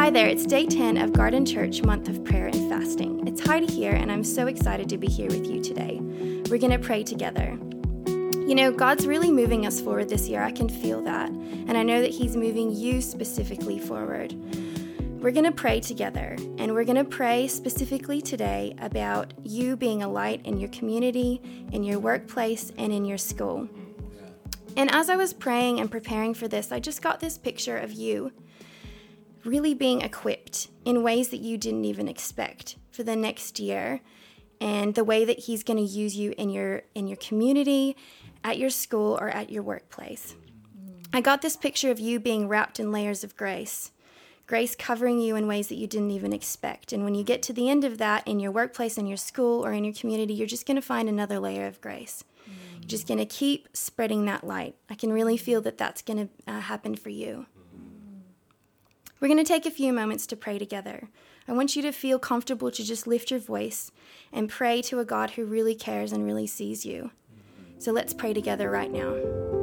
Hi there, it's day 10 of Garden Church Month of Prayer and Fasting. It's Heidi here, and I'm so excited to be here with you today. We're going to pray together. You know, God's really moving us forward this year. I can feel that. And I know that He's moving you specifically forward. We're going to pray together, and we're going to pray specifically today about you being a light in your community, in your workplace, and in your school. And as I was praying and preparing for this, I just got this picture of you really being equipped in ways that you didn't even expect for the next year and the way that he's going to use you in your in your community at your school or at your workplace. I got this picture of you being wrapped in layers of grace. Grace covering you in ways that you didn't even expect. And when you get to the end of that in your workplace in your school or in your community you're just going to find another layer of grace. You're just going to keep spreading that light. I can really feel that that's going to uh, happen for you we're going to take a few moments to pray together. I want you to feel comfortable to just lift your voice and pray to a God who really cares and really sees you. So let's pray together right now.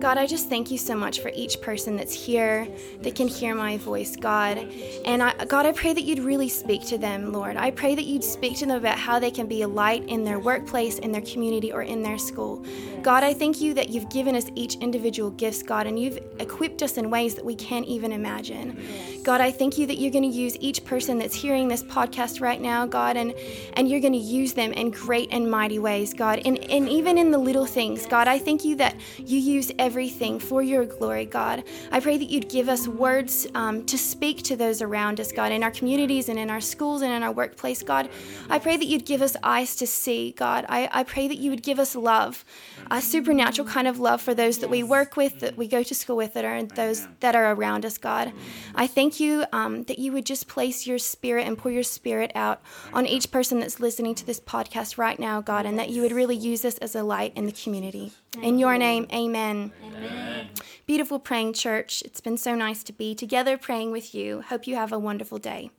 God, I just thank you so much for each person that's here that can hear my voice, God. And I, God, I pray that you'd really speak to them, Lord. I pray that you'd speak to them about how they can be a light in their workplace, in their community, or in their school. God, I thank you that you've given us each individual gifts, God, and you've equipped us in ways that we can't even imagine. God, I thank you that you're going to use each person that's hearing this podcast right now, God, and, and you're going to use them in great and mighty ways, God. And, and even in the little things, God, I thank you that you use everything for your glory, God. I pray that you'd give us words um, to speak to those around us, God, in our communities and in our schools and in our workplace, God. I pray that you'd give us eyes to see, God. I, I pray that you would give us love, a supernatural kind of love for those that we work with, that we go to school with, that are those that are around us, God. I thank you um, that you would just place your spirit and pour your spirit out on each person that's listening to this podcast right now, God, and that you would really use us as a light in the community. In your name, amen. amen. Beautiful praying church. It's been so nice to be together praying with you. Hope you have a wonderful day.